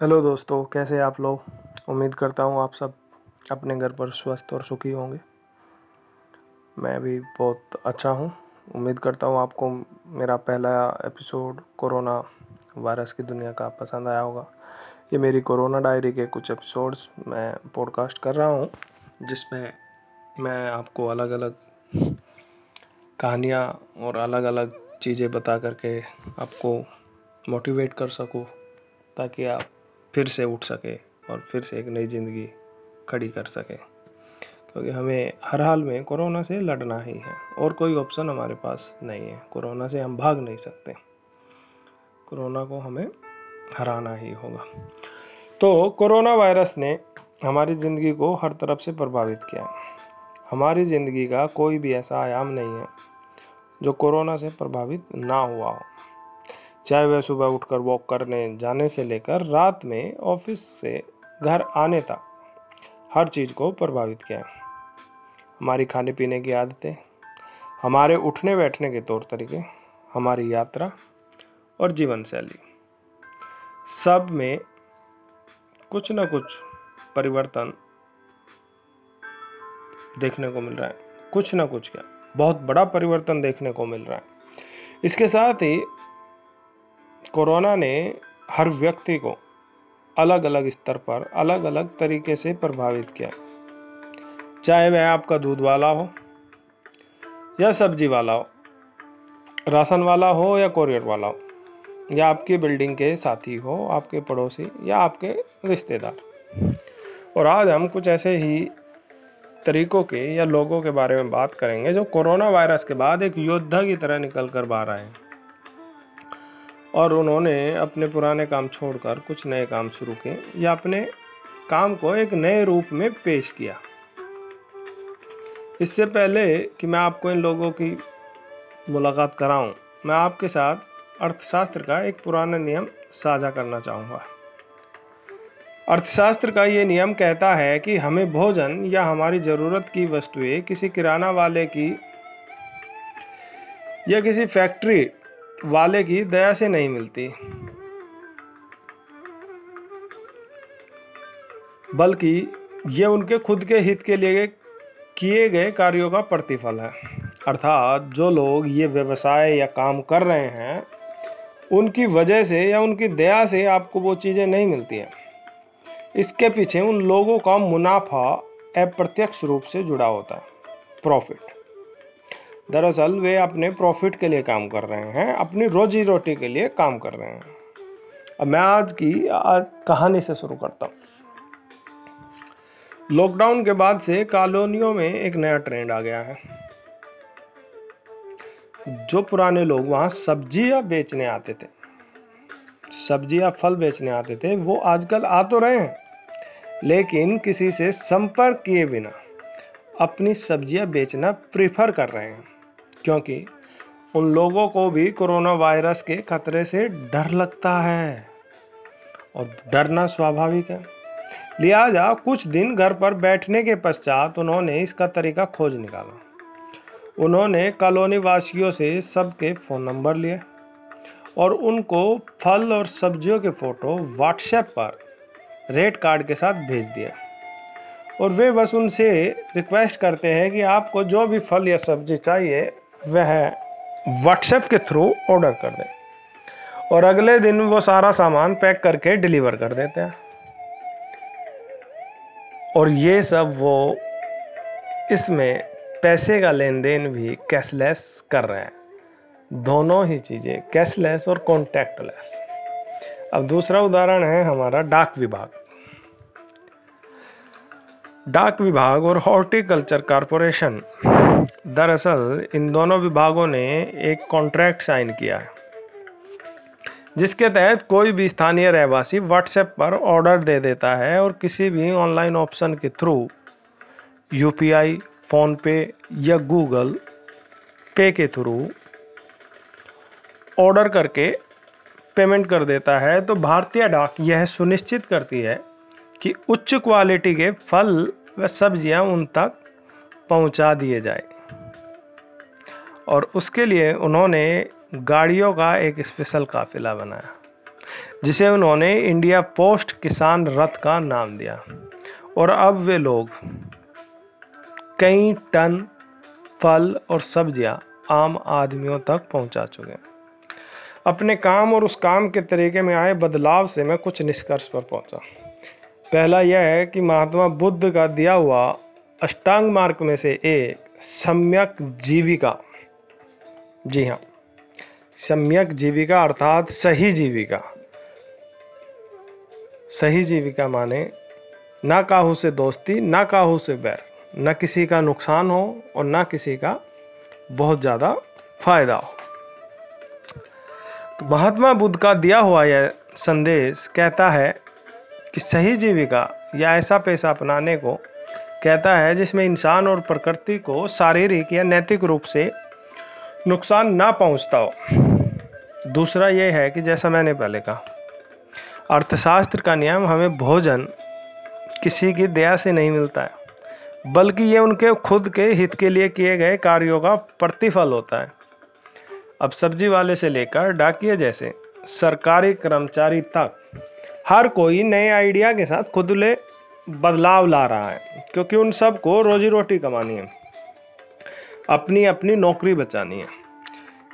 Hello दोस्तों, कैसे आप लोग? उम्मीद करता हूँ आप सब अपने घर पर स्वस्थ और सुखी होंगे। मैं भी बहुत अच्छा हूँ। उम्मीद करता हूँ आपको मेरा पहला एपिसोड कोरोना वायरस की दुनिया का पसंद आया होगा। ये मेरी कोरोना डायरी के कुछ एपिसोड्स मैं पॉडकास्ट कर रहा हूँ, जिसमें मैं आपको अलग अलग कहानियाँ और अलग अलग चीज़ें बता करके आपको मोटिवेट कर सकूँ, ताकि आप फिर से उठ सके और फिर से एक नई ज़िंदगी खड़ी कर सके। क्योंकि हमें हर हाल में कोरोना से लड़ना ही है और कोई ऑप्शन हमारे पास नहीं है। कोरोना से हम भाग नहीं सकते। कोरोना को हमें हराना ही होगा। तो कोरोना वायरस ने हमारी ज़िंदगी को हर तरफ़ से प्रभावित किया। है हमारी ज़िंदगी का कोई भी ऐसा आयाम नहीं है जो कोरोना से प्रभावित ना हुआ हो। चाहे वह सुबह उठकर वॉक करने जाने से लेकर रात में ऑफ़िस से घर आने तक हर चीज़ को प्रभावित किया। है हमारी खाने पीने की आदतें, हमारे उठने बैठने के तौर तरीके, हमारी यात्रा और जीवन शैली, सब में कुछ ना कुछ परिवर्तन देखने को मिल रहा है। कुछ ना कुछ क्या, बहुत बड़ा परिवर्तन देखने को मिल रहा है। इसके साथ ही कोरोना ने हर व्यक्ति को अलग अलग स्तर पर अलग अलग तरीके से प्रभावित किया। चाहे वह आपका दूध वाला हो या सब्ज़ी वाला हो, राशन वाला हो या कोरियर वाला हो, या आपकी बिल्डिंग के साथी हो, आपके पड़ोसी या आपके रिश्तेदार। और आज हम कुछ ऐसे ही तरीकों के या लोगों के बारे में बात करेंगे जो कोरोना वायरस के बाद एक योद्धा की तरह निकल कर बाहर आए हैं। और उन्होंने अपने पुराने काम छोड़कर कुछ नए काम शुरू किए। या अपने काम को एक नए रूप में पेश किया। इससे पहले कि मैं आपको इन लोगों की मुलाकात कराऊं, मैं आपके साथ अर्थशास्त्र का एक पुराना नियम साझा करना चाहूँगा। अर्थशास्त्र का ये नियम कहता है कि हमें भोजन या हमारी ज़रूरत की वस्तुएँ किसी किराना वाले की या किसी फैक्ट्री वाले की दया से नहीं मिलती। बल्कि ये उनके खुद के हित के लिए किए गए कार्यों का प्रतिफल है। अर्थात जो लोग ये व्यवसाय या काम कर रहे हैं, उनकी वजह से या उनकी दया से आपको वो चीज़ें नहीं मिलती हैं। इसके पीछे उन लोगों का मुनाफा अप्रत्यक्ष रूप से जुड़ा होता है। प्रॉफिट। दरअसल वे अपने प्रॉफिट के लिए काम कर रहे हैं, अपनी रोजी रोटी के लिए काम कर रहे हैं। अब मैं आज की, आज कहानी से शुरू करता हूँ। लॉकडाउन के बाद से कॉलोनियों में एक नया ट्रेंड आ गया है। जो पुराने लोग वहाँ सब्ज़ियाँ बेचने आते थे, सब्ज़ियाँ फल बेचने आते थे, वो आजकल आ तो रहे हैं, लेकिन किसी से संपर्क किए बिना अपनी सब्ज़ियाँ बेचना प्रीफर कर रहे हैं। क्योंकि उन लोगों को भी कोरोना वायरस के खतरे से डर लगता है। और डरना स्वाभाविक है। लिहाजा कुछ दिन घर पर बैठने के पश्चात उन्होंने इसका तरीका खोज निकाला। उन्होंने कॉलोनी वासियों से सबके फ़ोन नंबर लिए और उनको फल और सब्जियों के फ़ोटो व्हाट्सएप पर रेट कार्ड के साथ भेज दिया। और वे बस उनसे रिक्वेस्ट करते हैं कि आपको जो भी फल या सब्ज़ी चाहिए वह व्हाट्सएप के थ्रू ऑर्डर कर दें। और अगले दिन वो सारा सामान पैक करके डिलीवर कर देते हैं। और ये सब वो इसमें पैसे का लेन देन भी कैशलेस कर रहे हैं। दोनों ही चीज़ें कैशलेस और कॉन्टैक्टलेस अब दूसरा उदाहरण है हमारा डाक विभाग। डाक विभाग और हॉर्टिकल्चर कॉरपोरेशन दरअसल, इन दोनों विभागों ने एक कॉन्ट्रैक्ट साइन किया है, जिसके तहत कोई भी स्थानीय रहवासी व्हाट्सएप पर ऑर्डर दे देता है और किसी भी ऑनलाइन ऑप्शन के थ्रू यूपीआई फ़ोनपे या गूगल पे के थ्रू ऑर्डर करके पेमेंट कर देता है। तो भारतीय डाक यह सुनिश्चित करती है कि उच्च क्वालिटी के फल व सब्ज़ियाँ उन तक पहुँचा दिए जाए। और उसके लिए उन्होंने गाड़ियों का एक स्पेशल काफिला बनाया, जिसे उन्होंने इंडिया पोस्ट किसान रथ का नाम दिया। और अब वे लोग कई टन फल और सब्ज़ियाँ आम आदमियों तक पहुँचा चुके हैं। अपने काम और उस काम के तरीके में आए बदलाव से मैं कुछ निष्कर्ष पर पहुँचा। पहला यह है कि महात्मा बुद्ध का दिया हुआ अष्टांग मार्ग में से एक सम्यक जीविका जी हाँ। सम्यक जीविका अर्थात सही जीविका। सही जीविका माने ना काहू से दोस्ती, ना काहू से बैर, न किसी का नुकसान हो और ना किसी का बहुत ज़्यादा फ़ायदा हो। तो महात्मा बुद्ध का दिया हुआ यह संदेश कहता है कि सही जीविका या ऐसा पेशा अपनाने को कहता है जिसमें इंसान और प्रकृति को शारीरिक या नैतिक रूप से नुकसान ना पहुँचता हो। दूसरा ये है कि जैसा मैंने पहले कहा, अर्थशास्त्र का नियम हमें भोजन किसी की दया से नहीं मिलता है, बल्कि ये उनके खुद के हित के लिए किए गए कार्यों का प्रतिफल होता है। अब सब्ज़ी वाले से लेकर डाकिए जैसे सरकारी कर्मचारी तक हर कोई नए आइडिया के साथ खुद ले बदलाव ला रहा है, क्योंकि उन सबको रोजी रोटी कमानी है। अपनी अपनी नौकरी बचानी है।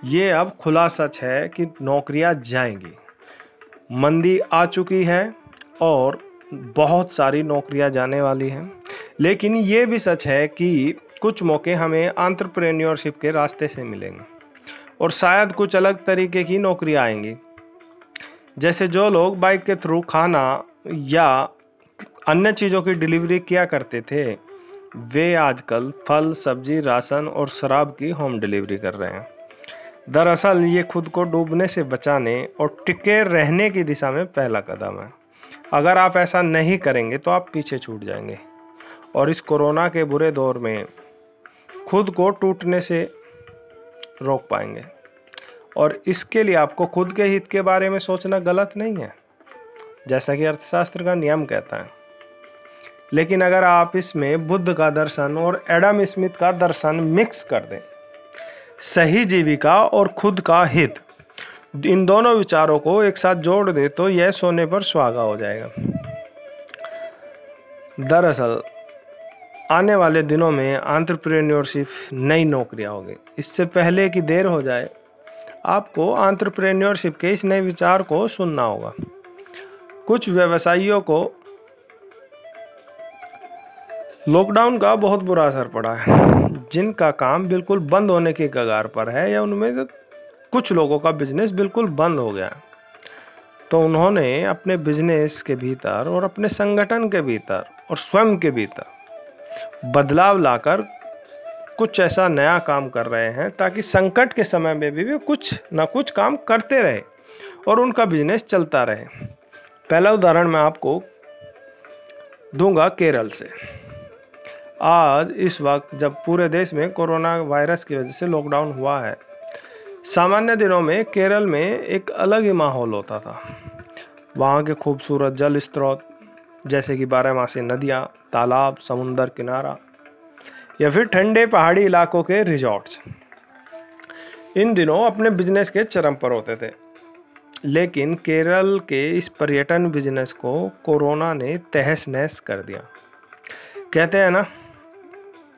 ये अब खुला सच है कि नौकरियाँ जाएँगी। मंदी आ चुकी है और बहुत सारी नौकरियाँ जाने वाली हैं। लेकिन ये भी सच है कि कुछ मौके हमें आंट्रप्रेन्योरशिप के रास्ते से मिलेंगे और शायद कुछ अलग तरीके की नौकरियाँ आएँगी। जैसे जो लोग बाइक के थ्रू खाना या अन्य चीज़ों की डिलीवरी किया करते थे वे आजकल फल, सब्ज़ी, राशन और शराब की होम डिलीवरी कर रहे हैं। दरअसल ये खुद को डूबने से बचाने और टिके रहने की दिशा में पहला कदम है। अगर आप ऐसा नहीं करेंगे तो आप पीछे छूट जाएँगे। और इस कोरोना के बुरे दौर में खुद को टूटने से रोक पाएँगे। और इसके लिए आपको खुद के हित के बारे में सोचना गलत नहीं है। जैसा कि अर्थशास्त्र का नियम कहता है लेकिन अगर आप इसमें बुद्ध का दर्शन और एडम स्मिथ का दर्शन मिक्स कर दें, सही जीविका और खुद का हित, इन दोनों विचारों को एक साथ जोड़ दें तो यह सोने पर सुहागा हो जाएगा। दरअसल, आने वाले दिनों में आंट्रप्रेन्योरशिप नई नौकरियाँ होगी। इससे पहले कि देर हो जाए, आपको आंट्रप्रेन्योरशिप के इस नए विचार को सुनना होगा। कुछ व्यवसायियों को लॉकडाउन का बहुत बुरा असर पड़ा है। जिनका काम बिल्कुल बंद होने के कगार पर है या उनमें से कुछ लोगों का बिज़नेस बिल्कुल बंद हो गया। तो उन्होंने अपने बिज़नेस के भीतर और अपने संगठन के भीतर और स्वयं के भीतर बदलाव लाकर कुछ ऐसा नया काम कर रहे हैं ताकि संकट के समय में भी वे कुछ ना कुछ काम करते रहे और उनका बिज़नेस चलता रहे। पहला उदाहरण मैं आपको दूँगा केरल से। आज इस वक्त जब पूरे देश में कोरोना वायरस की वजह से लॉकडाउन हुआ है, सामान्य दिनों में केरल में एक अलग ही माहौल होता था। वहाँ के खूबसूरत जल स्रोत, जैसे कि बारहमासी नदियाँ, तालाब, समुंदर किनारा, या फिर ठंडे पहाड़ी इलाकों के रिजॉर्ट्स इन दिनों अपने बिज़नेस के चरम पर होते थे। लेकिन केरल के इस पर्यटन बिज़नेस को कोरोना ने तहस नहस कर दिया। कहते हैं ना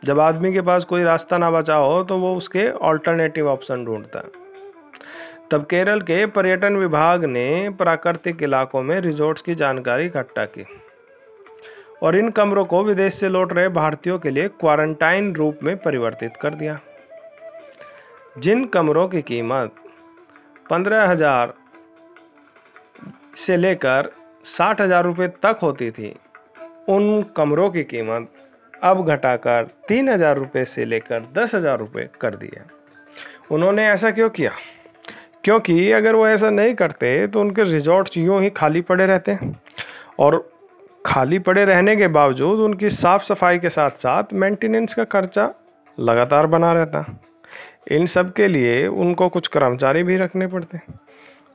जब आदमी के पास कोई रास्ता ना बचा हो तो वो उसके ऑल्टरनेटिव ऑप्शन ढूंढता है। तब केरल के पर्यटन विभाग ने प्राकृतिक इलाकों में रिजॉर्ट्स की जानकारी इकट्ठा की और इन कमरों को विदेश से लौट रहे भारतीयों के लिए क्वारंटाइन रूप में परिवर्तित कर दिया। जिन कमरों की कीमत पंद्रह हज़ार से लेकर साठ हज़ार रुपये तक होती थी, उन कमरों की कीमत अब घटाकर तीन हज़ार रुपये से लेकर दस हज़ार रुपये कर दिए। उन्होंने ऐसा क्यों किया? क्योंकि अगर वो ऐसा नहीं करते तो उनके रिजॉर्ट यूँ ही खाली पड़े रहते और खाली पड़े रहने के बावजूद उनकी साफ़ सफ़ाई के साथ साथ मेंटेनेंस का खर्चा लगातार बना रहता। इन सब के लिए उनको कुछ कर्मचारी भी रखने पड़ते।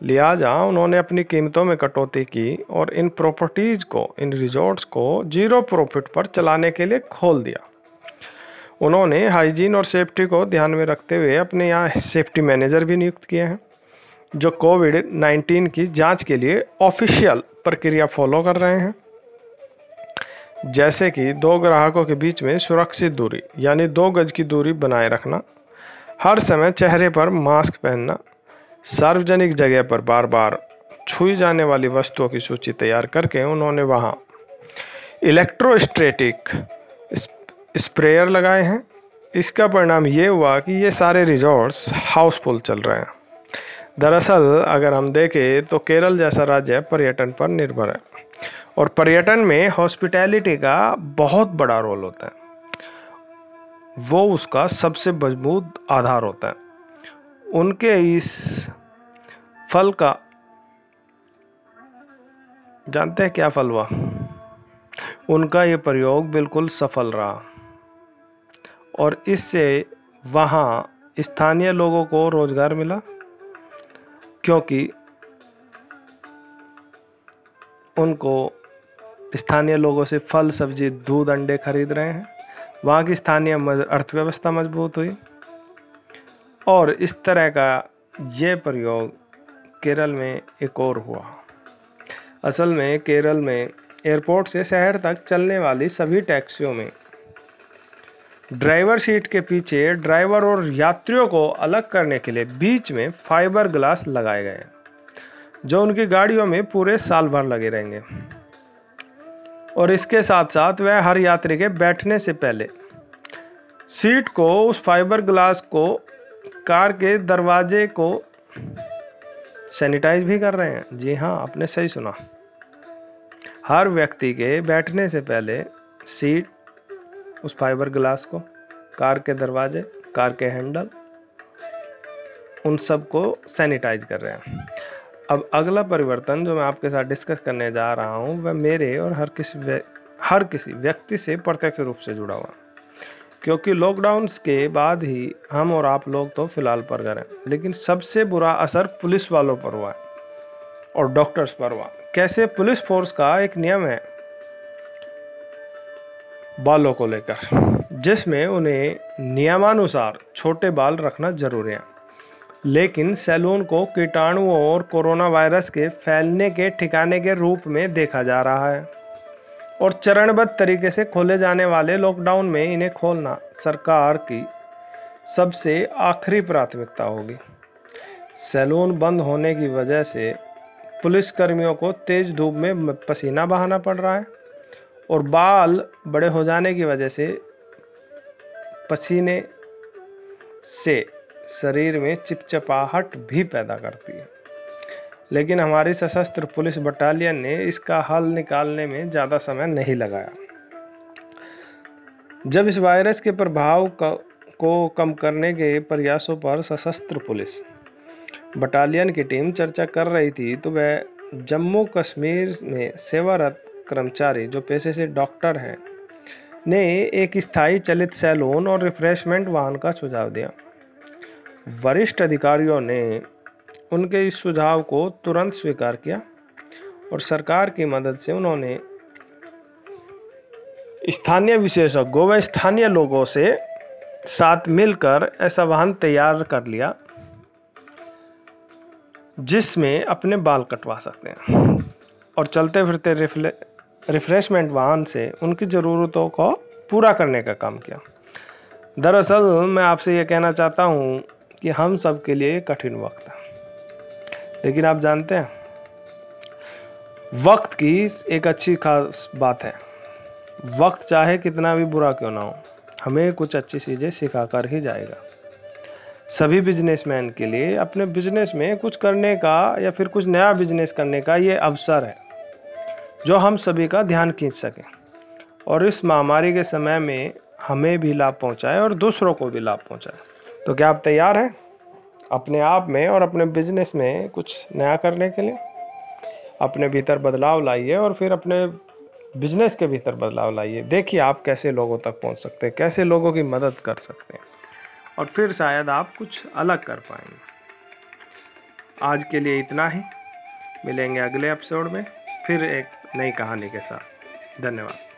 लिहाजा उन्होंने अपनी कीमतों में कटौती की और इन प्रॉपर्टीज़ को, इन रिजॉर्ट्स को ज़ीरो प्रॉफिट पर चलाने के लिए खोल दिया। उन्होंने हाइजीन और सेफ्टी को ध्यान में रखते हुए अपने यहाँ सेफ्टी मैनेजर भी नियुक्त किए हैं, जो कोविड 19 की जाँच के लिए ऑफिशियल प्रक्रिया फॉलो कर रहे हैं। जैसे कि दो ग्राहकों के बीच में सुरक्षित दूरी, यानी दो गज की दूरी बनाए रखना, हर समय चेहरे पर मास्क पहनना सार्वजनिक जगह पर बार बार छुई जाने वाली वस्तुओं की सूची तैयार करके उन्होंने वहाँ इलेक्ट्रोस्टेटिक स्प्रेयर लगाए हैं। इसका परिणाम ये हुआ कि ये सारे रिजॉर्ट्स हाउसफुल चल रहे हैं। दरअसल, अगर हम देखें तो केरल जैसा राज्य पर्यटन पर निर्भर है और पर्यटन में हॉस्पिटैलिटी का बहुत बड़ा रोल होता है। वो उसका सबसे मज़बूत आधार होता है। उनके इस फल का। जानते हैं क्या फल हुआ? उनका ये प्रयोग बिल्कुल सफल रहा। और इससे वहाँ स्थानीय लोगों को रोज़गार मिला, क्योंकि उनको स्थानीय लोगों से फल, सब्ज़ी, दूध, अंडे खरीद रहे हैं। वहाँ की स्थानीय अर्थव्यवस्था मज़बूत हुई। और इस तरह का ये प्रयोग केरल में एक और हुआ। असल में केरल में एयरपोर्ट से शहर तक चलने वाली सभी टैक्सियों में ड्राइवर सीट के पीछे ड्राइवर और यात्रियों को अलग करने के लिए बीच में फाइबर ग्लास लगाए गए, जो उनकी गाड़ियों में पूरे साल भर लगे रहेंगे। और इसके साथ साथ वह हर यात्री के बैठने से पहले सीट को उस फाइबर ग्लास को कार के दरवाजे को सैनिटाइज भी कर रहे हैं। जी हाँ आपने सही सुना। हर व्यक्ति के बैठने से पहले सीट, उस फाइबर ग्लास को, कार के दरवाजे, कार के हैंडल, उन सबको सैनिटाइज कर रहे हैं। अब अगला परिवर्तन जो मैं आपके साथ डिस्कस करने जा रहा हूँ, वह मेरे और हर किसी हर किसी व्यक्ति से प्रत्यक्ष रूप से जुड़ा हुआ क्योंकि लॉकडाउन के बाद ही हम और आप लोग तो फ़िलहाल पर गए लेकिन सबसे बुरा असर पुलिस वालों पर हुआ है और डॉक्टर्स पर हुआ। कैसे पुलिस फोर्स का एक नियम है बालों को लेकर, जिसमें उन्हें नियमानुसार छोटे बाल रखना ज़रूरी है। लेकिन सैलून को कीटाणुओं और कोरोना वायरस के फैलने के ठिकाने के रूप में देखा जा रहा है। और चरणबद्ध तरीके से खोले जाने वाले लॉकडाउन में इन्हें खोलना सरकार की सबसे आखिरी प्राथमिकता होगी। सैलून बंद होने की वजह से पुलिसकर्मियों को तेज धूप में, पसीना बहाना पड़ रहा है और बाल बड़े हो जाने की वजह से पसीने से शरीर में चिपचिपाहट भी पैदा करती है। लेकिन हमारी सशस्त्र पुलिस बटालियन ने इसका हल निकालने में ज़्यादा समय नहीं लगाया। जब इस वायरस के प्रभाव को कम करने के प्रयासों पर सशस्त्र पुलिस बटालियन की टीम चर्चा कर रही थी तो वह जम्मू कश्मीर में सेवारत कर्मचारी जो पेशे से डॉक्टर हैं, ने एक स्थायी चलित सैलून और रिफ्रेशमेंट वाहन का सुझाव दिया। वरिष्ठ अधिकारियों ने उनके इस सुझाव को तुरंत स्वीकार किया और सरकार की मदद से उन्होंने स्थानीय विशेषज्ञों व स्थानीय लोगों से साथ मिलकर ऐसा वाहन तैयार कर लिया, जिसमें अपने बाल कटवा सकते हैं और चलते फिरते रिफ्रेशमेंट वाहन से उनकी ज़रूरतों को पूरा करने का काम किया। दरअसल, मैं आपसे ये कहना चाहता हूँ कि हम सब के लिए कठिन वक्त है। लेकिन आप जानते हैं, वक्त की एक अच्छी खास बात है। वक्त चाहे कितना भी बुरा क्यों ना हो, हमें कुछ अच्छी चीज़ें सिखा कर ही जाएगा। सभी बिजनेसमैन के लिए अपने बिज़नेस में कुछ करने का या फिर कुछ नया बिज़नेस करने का ये अवसर है, जो हम सभी का ध्यान खींच सकें। और इस महामारी के समय में हमें भी लाभ पहुँचाए और दूसरों को भी लाभ पहुँचाए। तो क्या आप तैयार हैं? अपने आप में और अपने बिज़नेस में कुछ नया करने के लिए। अपने भीतर बदलाव लाइए और फिर अपने बिज़नेस के भीतर बदलाव लाइए। देखिए आप कैसे लोगों तक पहुँच सकते हैं, कैसे लोगों की मदद कर सकते हैं और फिर शायद आप कुछ अलग कर पाएँगे। आज के लिए इतना ही। मिलेंगे अगले एपिसोड में फिर एक नई कहानी के साथ। धन्यवाद।